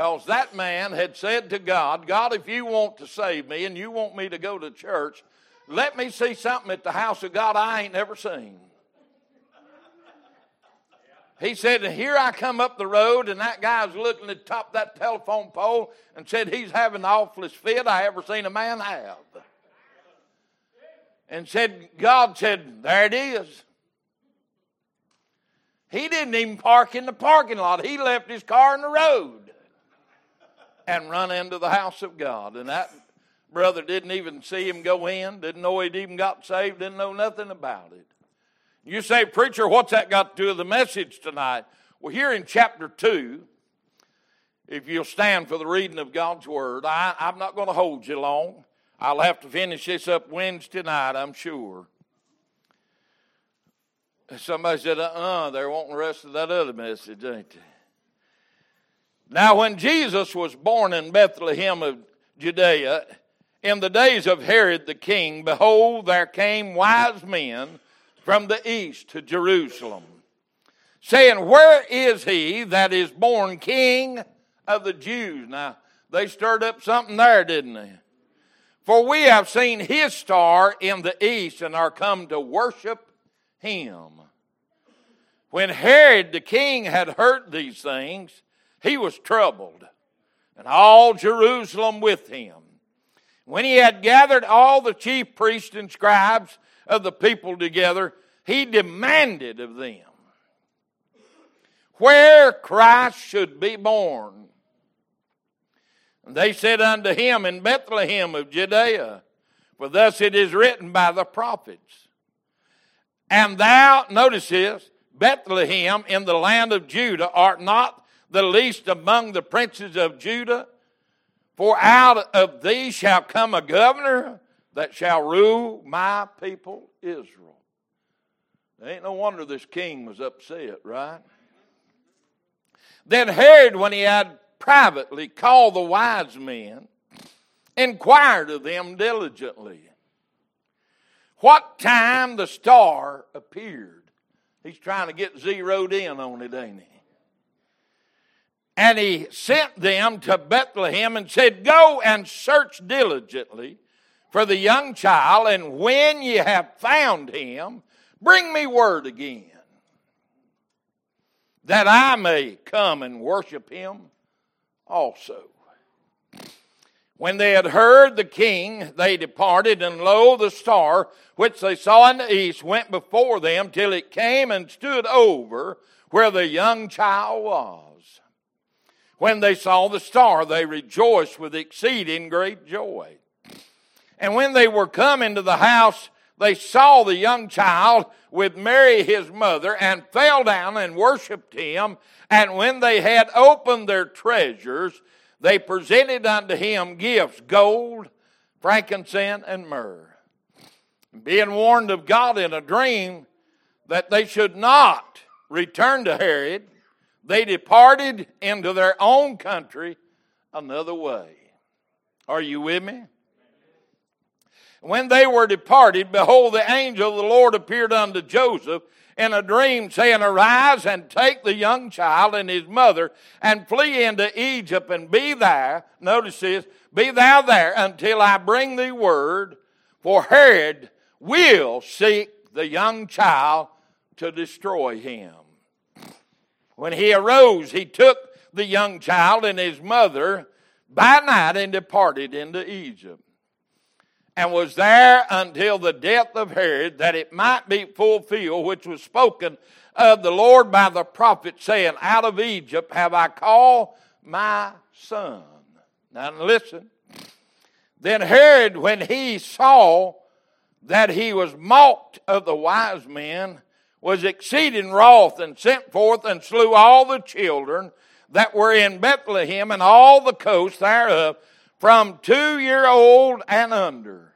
Because that man had said to God, God, if you want to save me and you want me to go to church, let me see something at the house of God I ain't never seen. He said, Here I come up the road, and that guy's looking at the top of that telephone pole and said, He's having the awfulest fit I ever seen a man have. And said, God said, There it is. He didn't even park in the parking lot. He left his car in the road and run into the house of God. And that brother didn't even see him go in, didn't know he'd even got saved, didn't know nothing about it. You say, Preacher, what's that got to do with the message tonight? Well, here in chapter 2, if you'll stand for the reading of God's Word, I, I'm not going to hold you long. I'll have to finish this up Wednesday night, I'm sure. Somebody said, uh uh-uh, uh, they're wanting the rest of that other message, ain't they? Now, when Jesus was born in Bethlehem of Judea, in the days of Herod the king, behold, there came wise men from the east to Jerusalem, saying, Where is he that is born king of the Jews? Now, they stirred up something there, didn't they? For we have seen his star in the east and are come to worship him. When Herod the king had heard these things, he was troubled, and all Jerusalem with him. When he had gathered all the chief priests and scribes of the people together, he demanded of them where Christ should be born. And they said unto him, In Bethlehem of Judea, for thus it is written by the prophets. And thou, notice this, Bethlehem in the land of Judah art not the least among the princes of Judah, for out of thee shall come a governor that shall rule my people Israel. ain't no wonder this king was upset, right? Then Herod, when he had privately called the wise men, inquired of them diligently what time the star appeared. He's trying to get zeroed in on it, ain't he? And he sent them to Bethlehem and said, Go and search diligently for the young child, and when ye have found him, bring me word again, that I may come and worship him also. When they had heard the king, they departed, and lo, the star which they saw in the east went before them till it came and stood over where the young child was. When they saw the star, they rejoiced with exceeding great joy. And when they were come into the house, they saw the young child with Mary his mother, and fell down and worshipped him. And when they had opened their treasures, they presented unto him gifts gold, frankincense, and myrrh. Being warned of God in a dream that they should not return to Herod, they departed into their own country another way. Are you with me? When they were departed, behold, the angel of the Lord appeared unto Joseph in a dream, saying, Arise and take the young child and his mother and flee into Egypt and be there. Notice this be thou there until I bring thee word, for Herod will seek the young child to destroy him. When he arose, he took the young child and his mother by night and departed into Egypt and was there until the death of Herod, that it might be fulfilled, which was spoken of the Lord by the prophet, saying, Out of Egypt have I called my son. Now listen. Then Herod, when he saw that he was mocked of the wise men, was exceeding wroth, and sent forth and slew all the children that were in Bethlehem and all the coast thereof, from two year old and under,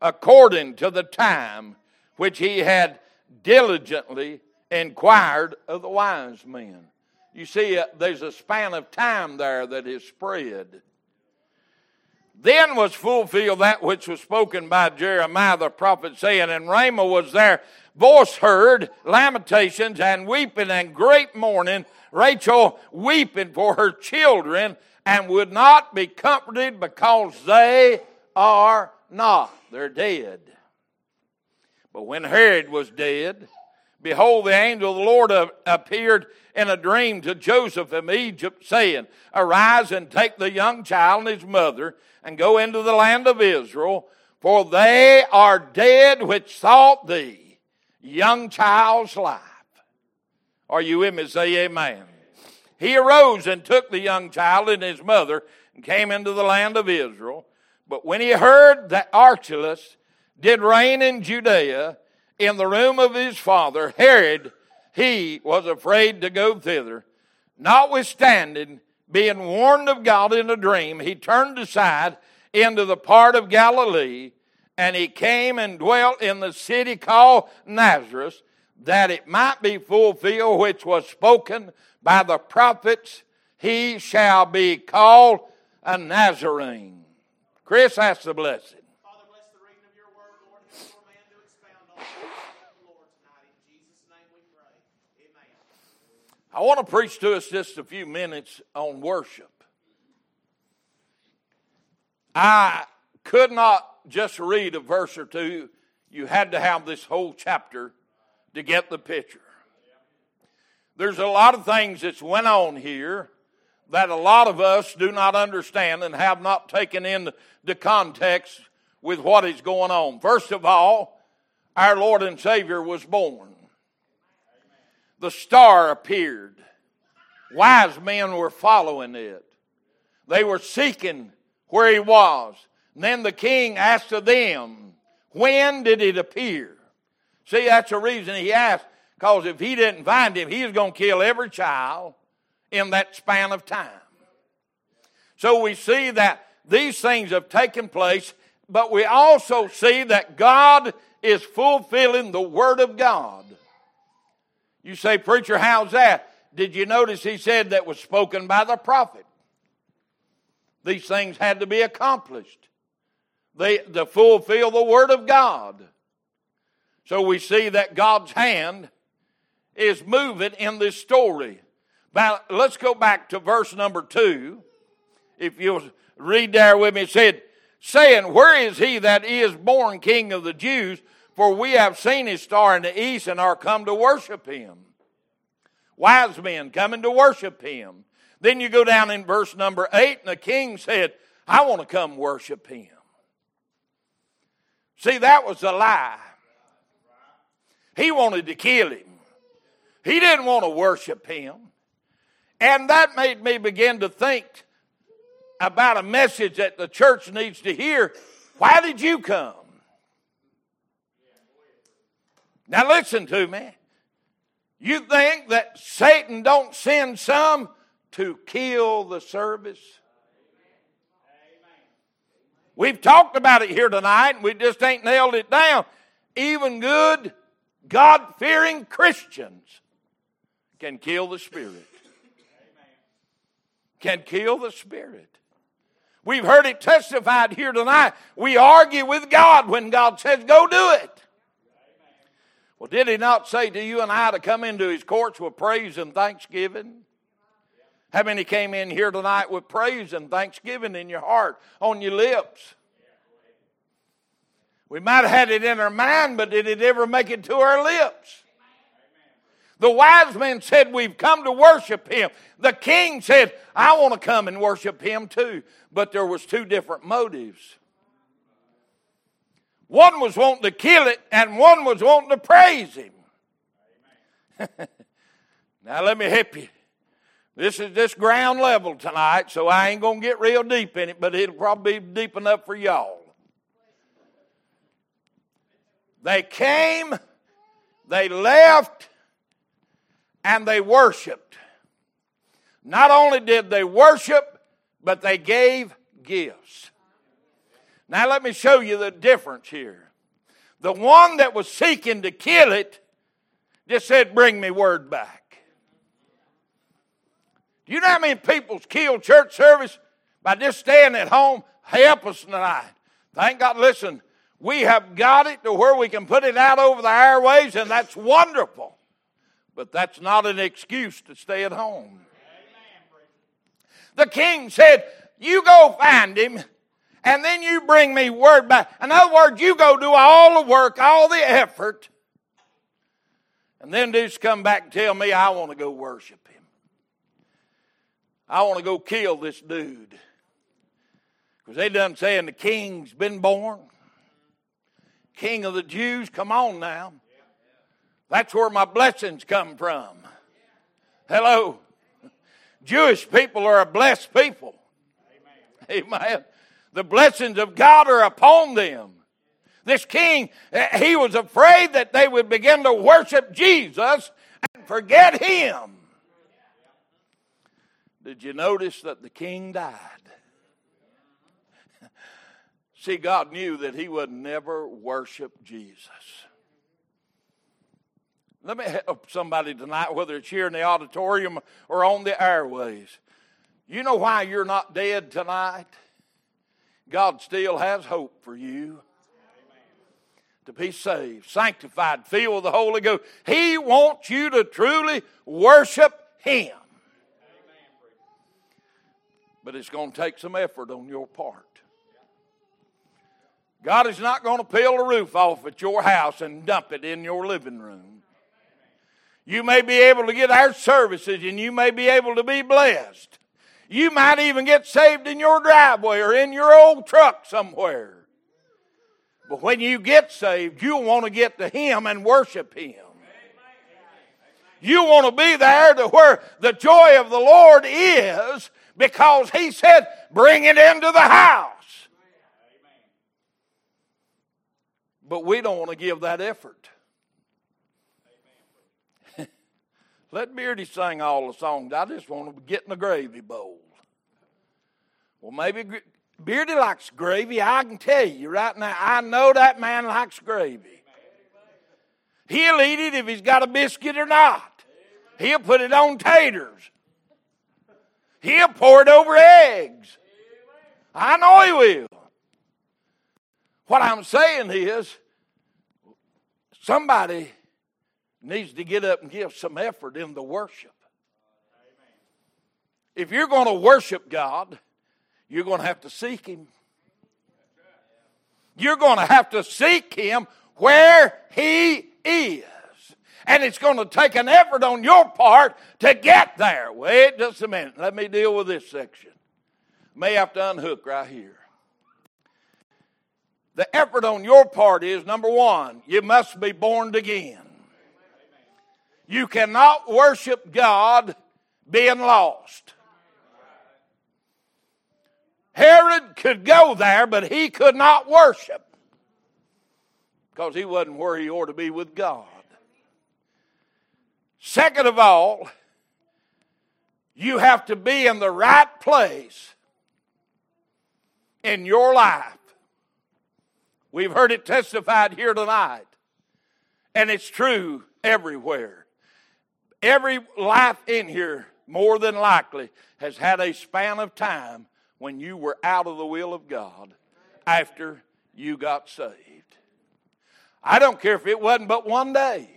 according to the time which he had diligently inquired of the wise men. You see, uh, there's a span of time there that is spread. Then was fulfilled that which was spoken by Jeremiah the prophet, saying, And Ramah was there, voice heard, lamentations, and weeping, and great mourning, Rachel weeping for her children and would not be comforted because they are not. They're dead. But when Herod was dead, behold, the angel of the Lord appeared in a dream to Joseph of Egypt, saying, Arise and take the young child and his mother and go into the land of Israel, for they are dead which sought thee, young child's life. Are you with me? Say amen. He arose and took the young child and his mother and came into the land of Israel. But when he heard that Archelaus did reign in Judea in the room of his father, Herod, he was afraid to go thither. Notwithstanding, being warned of God in a dream, he turned aside into the part of Galilee, and he came and dwelt in the city called Nazareth, that it might be fulfilled which was spoken by the prophets, he shall be called a Nazarene. Chris, that's the blessing. I want to preach to us just a few minutes on worship. I could not just read a verse or two. You had to have this whole chapter to get the picture. There's a lot of things that's went on here that a lot of us do not understand and have not taken in the context with what is going on. First of all, our Lord and Savior was born the star appeared. Wise men were following it. They were seeking where he was. And then the king asked of them, When did it appear? See, that's the reason he asked, because if he didn't find him, he was going to kill every child in that span of time. So we see that these things have taken place, but we also see that God is fulfilling the Word of God. You say, Preacher, how's that? Did you notice he said that was spoken by the prophet? These things had to be accomplished. They, to fulfill the Word of God. So we see that God's hand is moving in this story. Now, let's go back to verse number two. If you'll read there with me, it said, saying, Where is he that is born king of the Jews? For we have seen his star in the east and are come to worship him. Wise men coming to worship him. Then you go down in verse number eight, and the king said, I want to come worship him. See, that was a lie. He wanted to kill him. He didn't want to worship him. And that made me begin to think about a message that the church needs to hear. Why did you come? Now listen to me. You think that Satan don't send some to kill the service? We've talked about it here tonight and we just ain't nailed it down. Even good, God fearing Christians can kill the Spirit. Can kill the Spirit. We've heard it testified here tonight. We argue with God when God says, go do it. Well, did he not say to you and I to come into his courts with praise and thanksgiving? How many came in here tonight with praise and thanksgiving in your heart, on your lips? We might have had it in our mind, but did it ever make it to our lips? The wise men said, We've come to worship him. The king said, I want to come and worship him too. But there was two different motives. One was wanting to kill it, and one was wanting to praise him. now, let me help you. This is just ground level tonight, so I ain't going to get real deep in it, but it'll probably be deep enough for y'all. They came, they left, and they worshiped. Not only did they worship, but they gave gifts. Now, let me show you the difference here. The one that was seeking to kill it just said, Bring me word back. You know how many people's killed church service by just staying at home? Help us tonight. Thank God. Listen, we have got it to where we can put it out over the airways, and that's wonderful. But that's not an excuse to stay at home. The king said, You go find him, and then you bring me word back. In other words, you go do all the work, all the effort, and then just come back and tell me I want to go worship him. I want to go kill this dude. Because they done saying the king's been born. King of the Jews, come on now. That's where my blessings come from. Hello. Jewish people are a blessed people. Amen. The blessings of God are upon them. This king, eh, he was afraid that they would begin to worship Jesus and forget him. Did you notice that the king died? See, God knew that he would never worship Jesus. Let me help somebody tonight, whether it's here in the auditorium or on the airways. You know why you're not dead tonight? God still has hope for you to be saved, sanctified, filled with the Holy Ghost. He wants you to truly worship Him. But it's going to take some effort on your part. God is not going to peel the roof off at your house and dump it in your living room. You may be able to get our services and you may be able to be blessed. You might even get saved in your driveway or in your old truck somewhere. But when you get saved, you want to get to Him and worship Him. You want to be there to where the joy of the Lord is because He said, bring it into the house. But we don't want to give that effort. Let Beardy sing all the songs. I just want to get in the gravy bowl. Well, maybe Beardy likes gravy. I can tell you right now. I know that man likes gravy. He'll eat it if he's got a biscuit or not. He'll put it on taters. He'll pour it over eggs. I know he will. What I'm saying is, Somebody needs to get up and give some effort in the worship. If you're going to worship God, you're going to have to seek Him. You're going to have to seek Him where He is. And it's going to take an effort on your part to get there. Wait just a minute. Let me deal with this section. May have to unhook right here. The effort on your part is number one, you must be born again. You cannot worship God being lost. Herod could go there, but he could not worship because he wasn't where he ought to be with God. Second of all, you have to be in the right place in your life We've heard it testified here tonight. And it's true everywhere. Every life in here, more than likely, has had a span of time when you were out of the will of God after you got saved. I don't care if it wasn't but one day,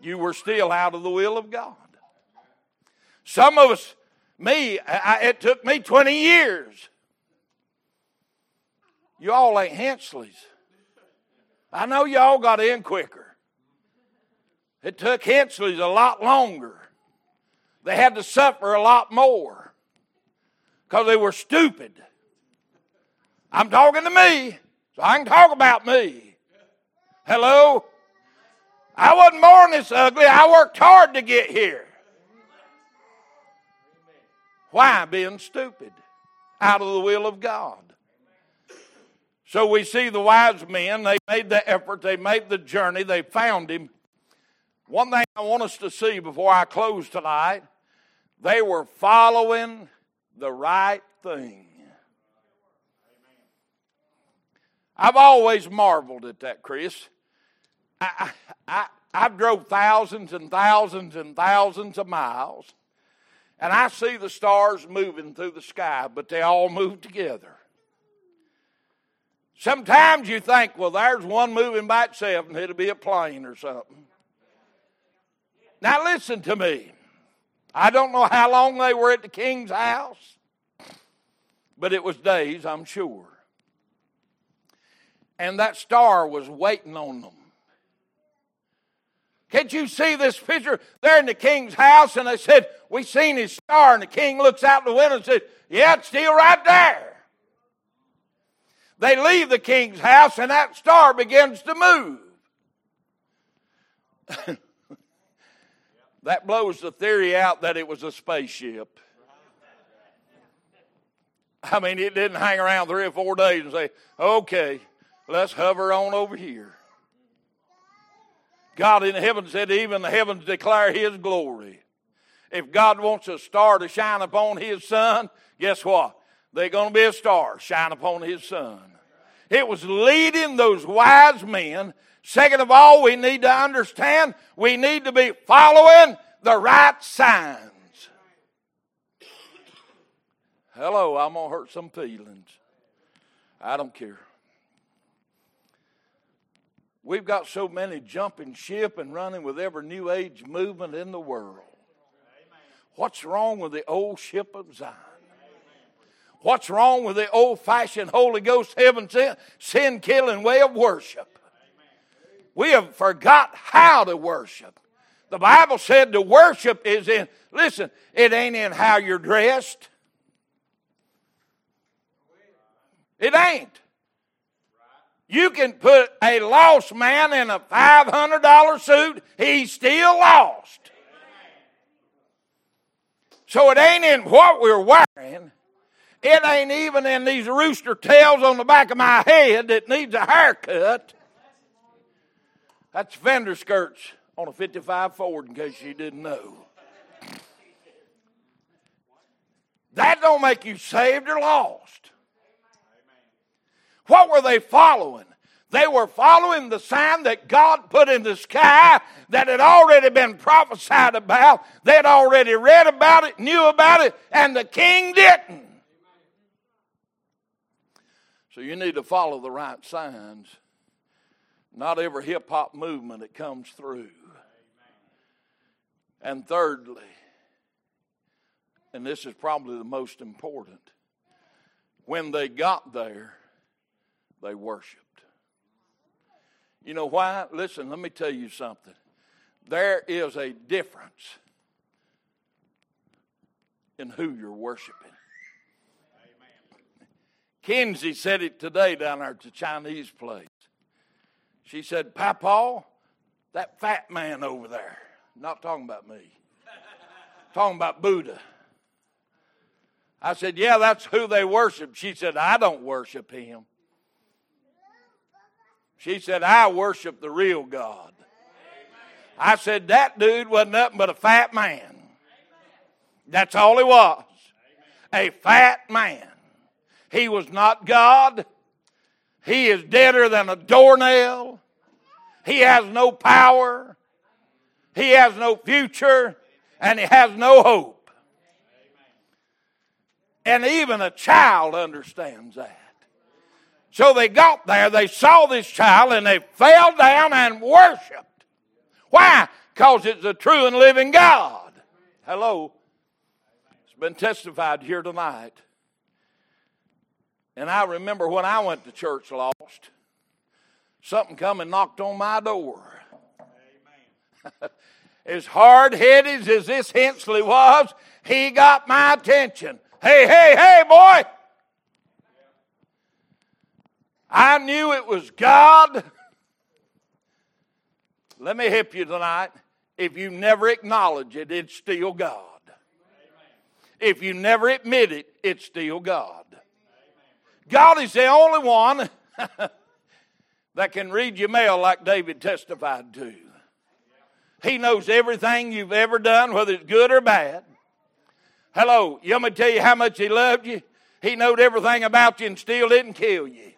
you were still out of the will of God. Some of us, me, I, it took me 20 years you all ain't Hensleys. I know y'all got in quicker. It took Hensleys a lot longer. They had to suffer a lot more because they were stupid. I'm talking to me, so I can talk about me. Hello? I wasn't born this ugly. I worked hard to get here. Why? Being stupid. Out of the will of God. So we see the wise men, they made the effort, they made the journey, they found him. One thing I want us to see before I close tonight they were following the right thing. I've always marveled at that, Chris. I, I, I've drove thousands and thousands and thousands of miles, and I see the stars moving through the sky, but they all move together. Sometimes you think, well, there's one moving by itself and it'll be a plane or something. Now, listen to me. I don't know how long they were at the king's house, but it was days, I'm sure. And that star was waiting on them. Can't you see this picture? They're in the king's house, and they said, We seen his star. And the king looks out the window and said, Yeah, it's still right there. They leave the king's house, and that star begins to move. that blows the theory out that it was a spaceship. I mean, it didn't hang around three or four days and say, okay, let's hover on over here. God in heaven said, even the heavens declare His glory. If God wants a star to shine upon His Son, guess what? They're going to be a star shine upon His Son. It was leading those wise men. Second of all, we need to understand we need to be following the right signs. Hello, I'm going to hurt some feelings. I don't care. We've got so many jumping ship and running with every new age movement in the world. What's wrong with the old ship of Zion? What's wrong with the old fashioned Holy Ghost heaven sin killing way of worship? We have forgot how to worship. The Bible said the worship is in, listen, it ain't in how you're dressed. It ain't. You can put a lost man in a $500 suit, he's still lost. So it ain't in what we're wearing. It ain't even in these rooster tails on the back of my head that needs a haircut. That's fender skirts on a 55 Ford, in case you didn't know. That don't make you saved or lost. What were they following? They were following the sign that God put in the sky that had already been prophesied about. They had already read about it, knew about it, and the king didn't. So you need to follow the right signs. Not every hip hop movement that comes through. And thirdly, and this is probably the most important, when they got there, they worshiped. You know why? Listen, let me tell you something. There is a difference in who you're worshiping. Kenzie said it today down there at the Chinese place. She said, Papa, that fat man over there, not talking about me, talking about Buddha. I said, Yeah, that's who they worship. She said, I don't worship him. She said, I worship the real God. I said, That dude wasn't nothing but a fat man. That's all he was. A fat man. He was not God. He is deader than a doornail. He has no power. He has no future. And he has no hope. And even a child understands that. So they got there, they saw this child, and they fell down and worshiped. Why? Because it's a true and living God. Hello. It's been testified here tonight. And I remember when I went to church lost, something come and knocked on my door. as hard headed as this Hensley was, he got my attention. Hey, hey, hey, boy! I knew it was God. Let me help you tonight. If you never acknowledge it, it's still God. If you never admit it, it's still God. God is the only one that can read your mail like David testified to. He knows everything you've ever done, whether it's good or bad. Hello, you want me to tell you how much He loved you? He knowed everything about you and still didn't kill you.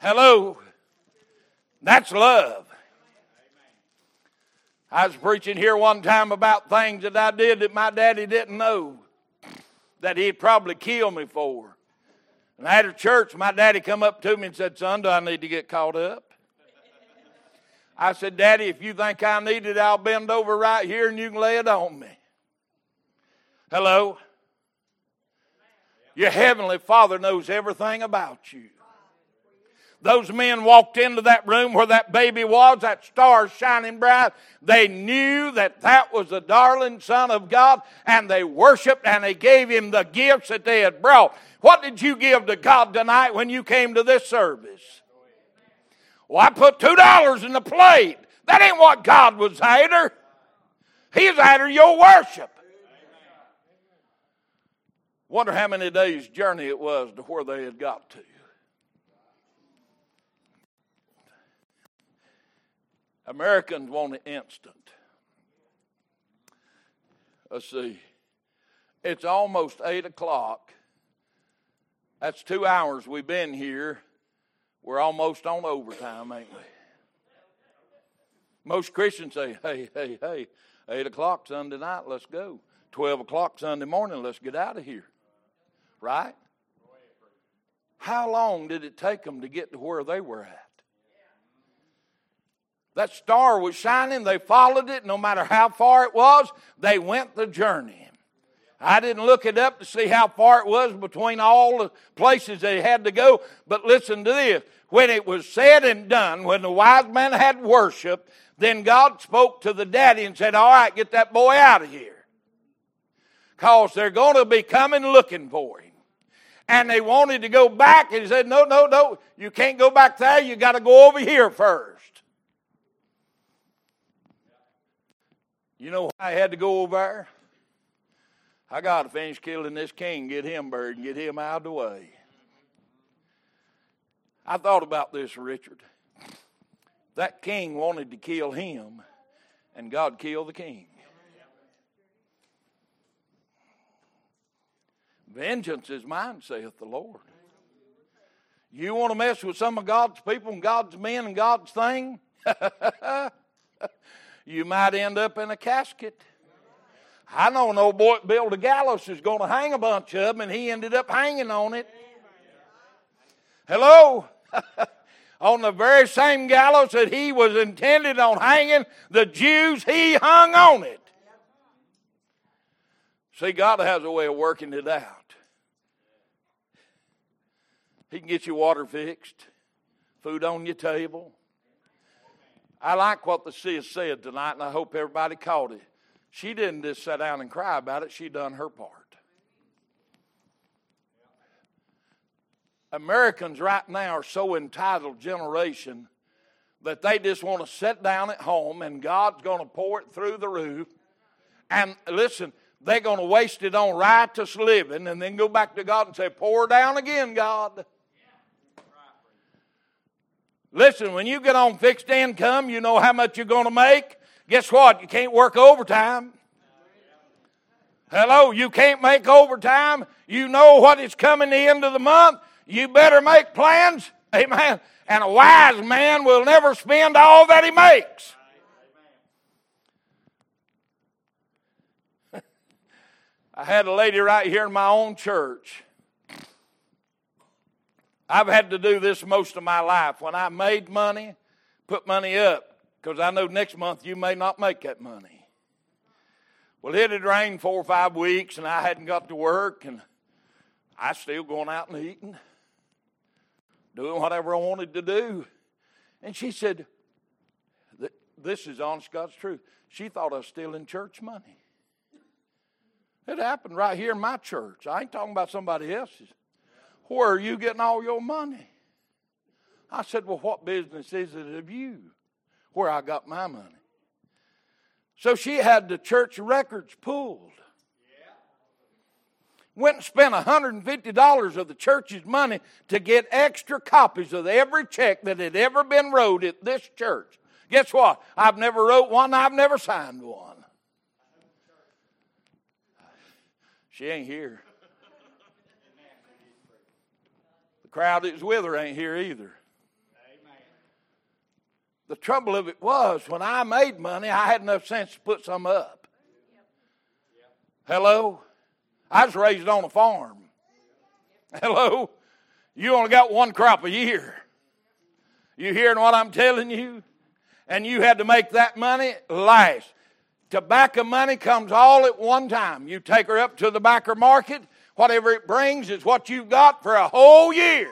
Hello, that's love. I was preaching here one time about things that I did that my daddy didn't know that he'd probably kill me for. And after church, my daddy come up to me and said, Son, do I need to get caught up? I said, Daddy, if you think I need it, I'll bend over right here and you can lay it on me. Hello? Your heavenly Father knows everything about you. Those men walked into that room where that baby was, that star shining bright. They knew that that was the darling Son of God, and they worshiped and they gave him the gifts that they had brought. What did you give to God tonight when you came to this service? Well, I put two dollars in the plate. That ain't what God was after. He's after your worship. Wonder how many days' journey it was to where they had got to. Americans want it instant. Let's see. It's almost 8 o'clock. That's two hours we've been here. We're almost on overtime, ain't we? Most Christians say, hey, hey, hey, 8 o'clock Sunday night, let's go. 12 o'clock Sunday morning, let's get out of here. Right? How long did it take them to get to where they were at? That star was shining. They followed it no matter how far it was. They went the journey. I didn't look it up to see how far it was between all the places they had to go. But listen to this. When it was said and done, when the wise man had worship, then God spoke to the daddy and said, All right, get that boy out of here. Because they're going to be coming looking for him. And they wanted to go back, and he said, No, no, no, you can't go back there. You got to go over here first. You know why I had to go over there? I got to finish killing this king, get him buried, and get him out of the way. I thought about this, Richard. That king wanted to kill him, and God killed the king. Vengeance is mine, saith the Lord. You want to mess with some of God's people and God's men and God's thing? you might end up in a casket. I know an old boy that built a gallows is going to hang a bunch of them, and he ended up hanging on it. Hello? on the very same gallows that he was intended on hanging the Jews, he hung on it. See, God has a way of working it out. He can get your water fixed, food on your table. I like what the sis said tonight, and I hope everybody caught it. She didn't just sit down and cry about it, she done her part. Americans right now are so entitled generation that they just want to sit down at home and God's going to pour it through the roof. And listen, they're going to waste it on righteous living and then go back to God and say, Pour down again, God. Listen, when you get on fixed income, you know how much you're going to make. Guess what? You can't work overtime. Hello, you can't make overtime. You know what is coming the end of the month. You better make plans. Amen. And a wise man will never spend all that he makes. I had a lady right here in my own church. I've had to do this most of my life. When I made money, put money up because I know next month you may not make that money. Well, it had rained four or five weeks, and I hadn't got to work, and I still going out and eating, doing whatever I wanted to do. And she said, "This is honest God's truth." She thought I was stealing church money. It happened right here in my church. I ain't talking about somebody else's. Where are you getting all your money? I said, Well, what business is it of you? where I got my money. So she had the church records pulled. Went and spent $150 of the church's money to get extra copies of every check that had ever been wrote at this church. Guess what? I've never wrote one, I've never signed one. She ain't here. Crowd that's with her ain't here either. The trouble of it was, when I made money, I had enough sense to put some up. Hello? I was raised on a farm. Hello? You only got one crop a year. You hearing what I'm telling you? and you had to make that money last. Tobacco money comes all at one time. You take her up to the backer market, whatever it brings is what you've got for a whole year.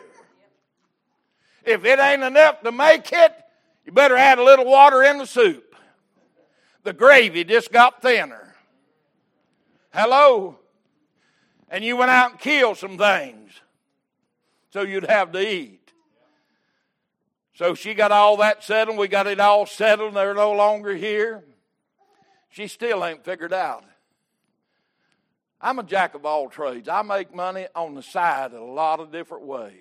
If it ain't enough to make it, you better add a little water in the soup. The gravy just got thinner. Hello? And you went out and killed some things so you'd have to eat. So she got all that settled. We got it all settled. They're no longer here. She still ain't figured out. I'm a jack of all trades. I make money on the side a lot of different ways.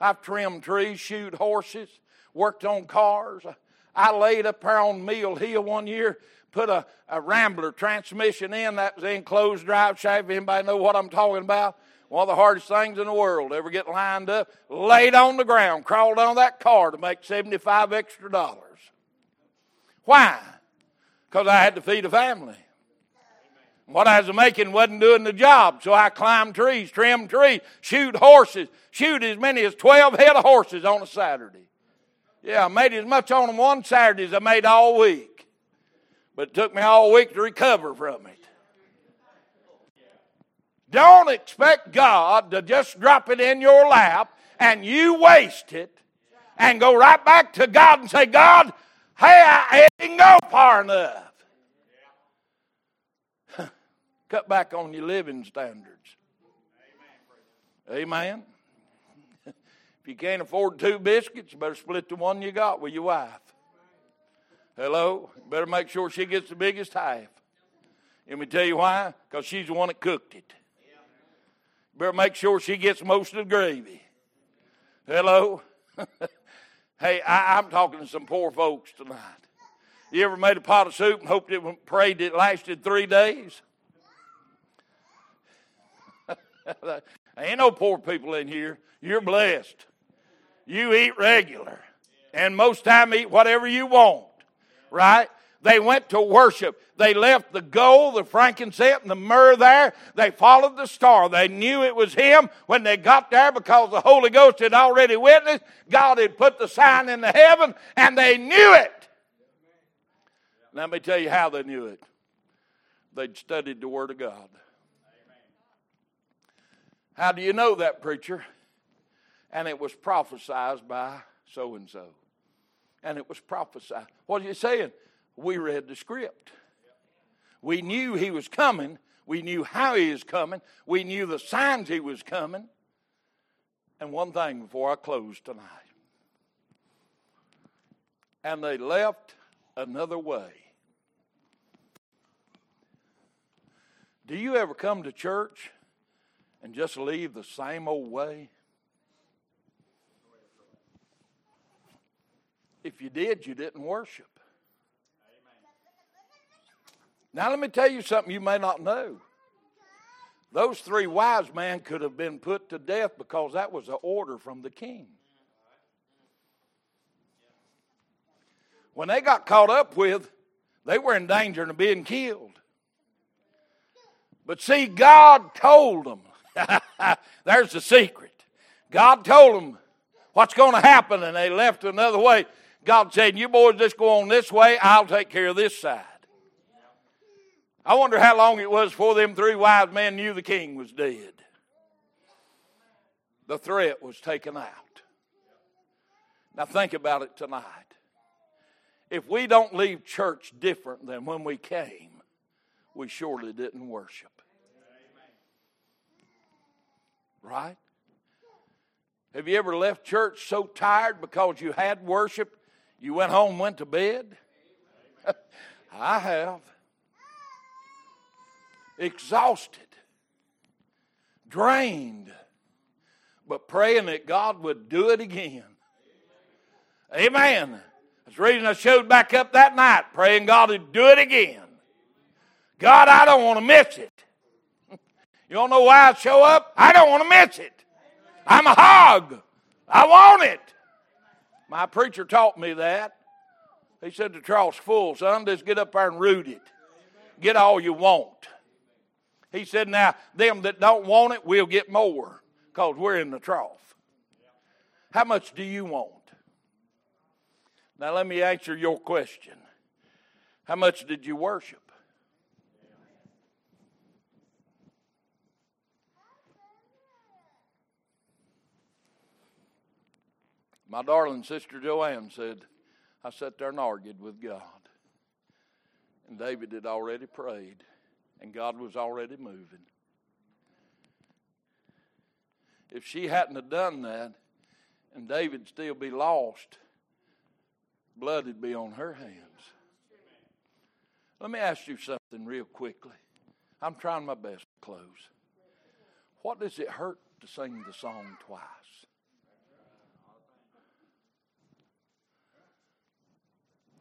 I've trimmed trees, shoot horses, worked on cars. I laid up there on Mill Hill one year, put a, a Rambler transmission in that was enclosed drive shaft. Anybody know what I'm talking about? One of the hardest things in the world. Ever get lined up, laid on the ground, crawled on that car to make 75 extra dollars. Why? Because I had to feed a family. What I was making wasn't doing the job, so I climbed trees, trimmed trees, shoot horses, shoot as many as 12 head of horses on a Saturday. Yeah, I made as much on them one Saturday as I made all week. But it took me all week to recover from it. Don't expect God to just drop it in your lap and you waste it and go right back to God and say, God, hey, I didn't go far enough. Cut back on your living standards. Amen. if you can't afford two biscuits, you better split the one you got with your wife. Hello? Better make sure she gets the biggest half. Let me tell you why? Because she's the one that cooked it. Better make sure she gets most of the gravy. Hello? hey, I, am talking to some poor folks tonight. You ever made a pot of soup and hoped it prayed it lasted three days? Ain't no poor people in here. You're blessed. You eat regular. And most time eat whatever you want. Right? They went to worship. They left the gold, the frankincense, and the myrrh there. They followed the star. They knew it was him when they got there because the Holy Ghost had already witnessed. God had put the sign in the heaven, and they knew it. Let me tell you how they knew it. They'd studied the Word of God. How do you know that, preacher? And it was prophesied by so and so. And it was prophesied. What are you saying? We read the script. We knew he was coming. We knew how he was coming. We knew the signs he was coming. And one thing before I close tonight. And they left another way. Do you ever come to church and just leave the same old way? If you did, you didn't worship. Now, let me tell you something you may not know. Those three wise men could have been put to death because that was an order from the king. When they got caught up with, they were in danger of being killed. But see, God told them There's the secret. God told them what's going to happen, and they left another way. God said, You boys just go on this way, I'll take care of this side. I wonder how long it was before them three wise men knew the king was dead. The threat was taken out. Now, think about it tonight. If we don't leave church different than when we came, we surely didn't worship. Right? Have you ever left church so tired because you had worship, you went home, went to bed? I have. Exhausted, drained, but praying that God would do it again. Amen. That's the reason I showed back up that night, praying God would do it again. God, I don't want to miss it. You don't know why I show up? I don't want to miss it. I'm a hog. I want it. My preacher taught me that. He said the trought's full, son. Just get up there and root it. Get all you want. He said, now, them that don't want it, we'll get more because we're in the trough. How much do you want? Now, let me answer your question. How much did you worship? My darling sister Joanne said, I sat there and argued with God. And David had already prayed, and God was already moving. If she hadn't have done that, and David'd still be lost, blood would be on her hands. Let me ask you something real quickly. I'm trying my best to close. What does it hurt to sing the song twice?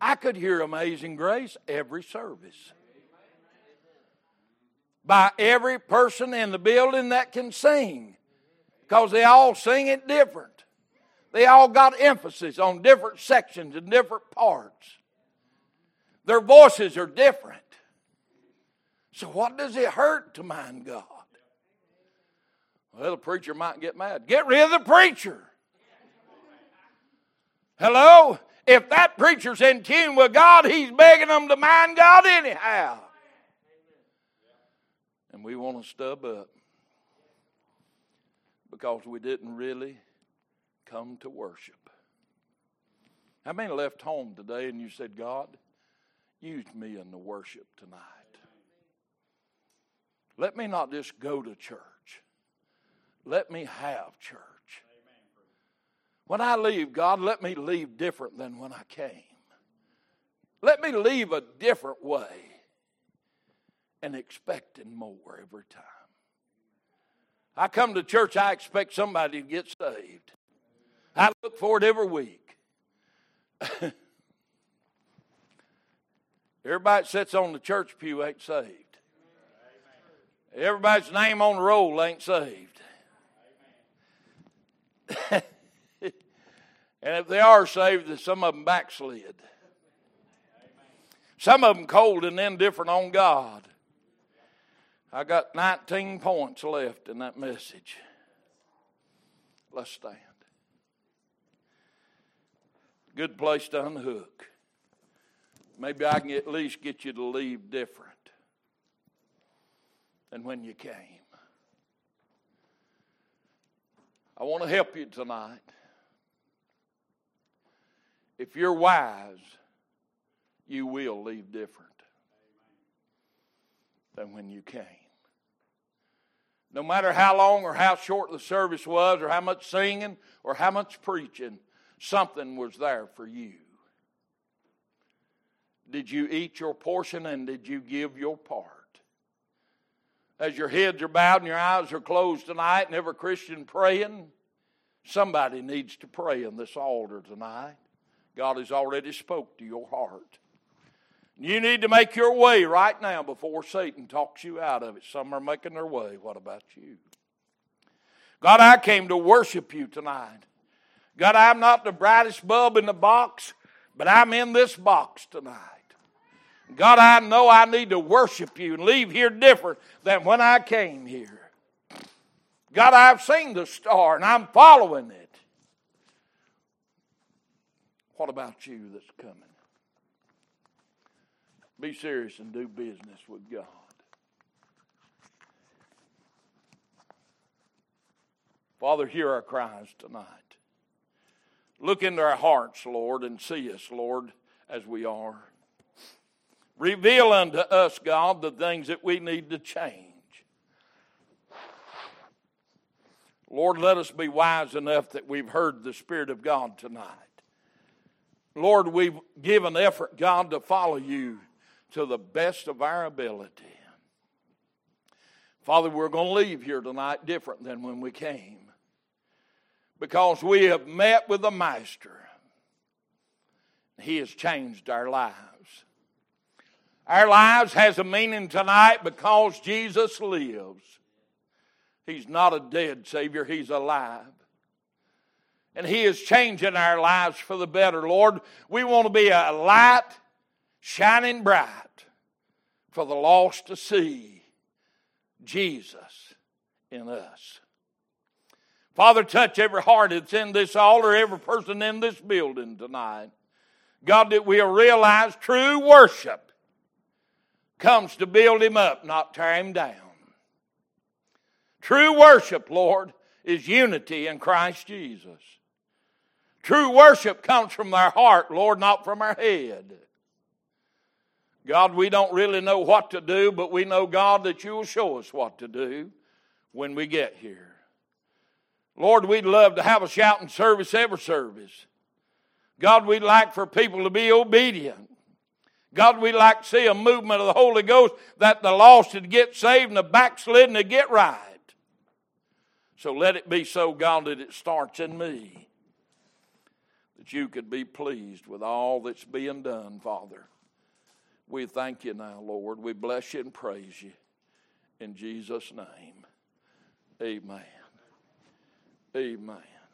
I could hear Amazing Grace every service. By every person in the building that can sing. Because they all sing it different. They all got emphasis on different sections and different parts. Their voices are different. So, what does it hurt to mind God? Well, the preacher might get mad. Get rid of the preacher. Hello? If that preacher's in tune with God, he's begging them to mind God anyhow. And we want to stub up because we didn't really come to worship. How many left home today and you said, God, use me in the worship tonight? Let me not just go to church. Let me have church. When I leave, God, let me leave different than when I came. Let me leave a different way and expecting more every time. I come to church, I expect somebody to get saved. I look for it every week. Everybody sits on the church pew ain't saved. Everybody's name on the roll ain't saved. And if they are saved, then some of them backslid. Some of them cold and indifferent on God. I got 19 points left in that message. Let's stand. Good place to unhook. Maybe I can at least get you to leave different than when you came. I want to help you tonight if you're wise, you will leave different than when you came. No matter how long or how short the service was, or how much singing, or how much preaching, something was there for you. Did you eat your portion and did you give your part? As your heads are bowed and your eyes are closed tonight, and every Christian praying, somebody needs to pray in this altar tonight. God has already spoke to your heart. You need to make your way right now before Satan talks you out of it. Some are making their way. What about you? God, I came to worship you tonight. God, I'm not the brightest bulb in the box, but I'm in this box tonight. God, I know I need to worship you and leave here different than when I came here. God, I've seen the star and I'm following it. What about you that's coming? Be serious and do business with God. Father, hear our cries tonight. Look into our hearts, Lord, and see us, Lord, as we are. Reveal unto us, God, the things that we need to change. Lord, let us be wise enough that we've heard the Spirit of God tonight. Lord, we've given effort, God, to follow you to the best of our ability. Father, we're going to leave here tonight different than when we came because we have met with the Master. He has changed our lives. Our lives has a meaning tonight because Jesus lives. He's not a dead Savior, He's alive and He is changing our lives for the better. Lord, we want to be a light shining bright for the lost to see Jesus in us. Father, touch every heart that's in this altar, every person in this building tonight. God, that we'll realize true worship comes to build him up, not tear him down. True worship, Lord, is unity in Christ Jesus. True worship comes from our heart, Lord, not from our head. God, we don't really know what to do, but we know, God, that you will show us what to do when we get here. Lord, we'd love to have a shouting service every service. God, we'd like for people to be obedient. God, we'd like to see a movement of the Holy Ghost that the lost would get saved and the backslidden to get right. So let it be so, God, that it starts in me. That you could be pleased with all that's being done, Father. We thank you now, Lord. We bless you and praise you. In Jesus' name, amen. Amen.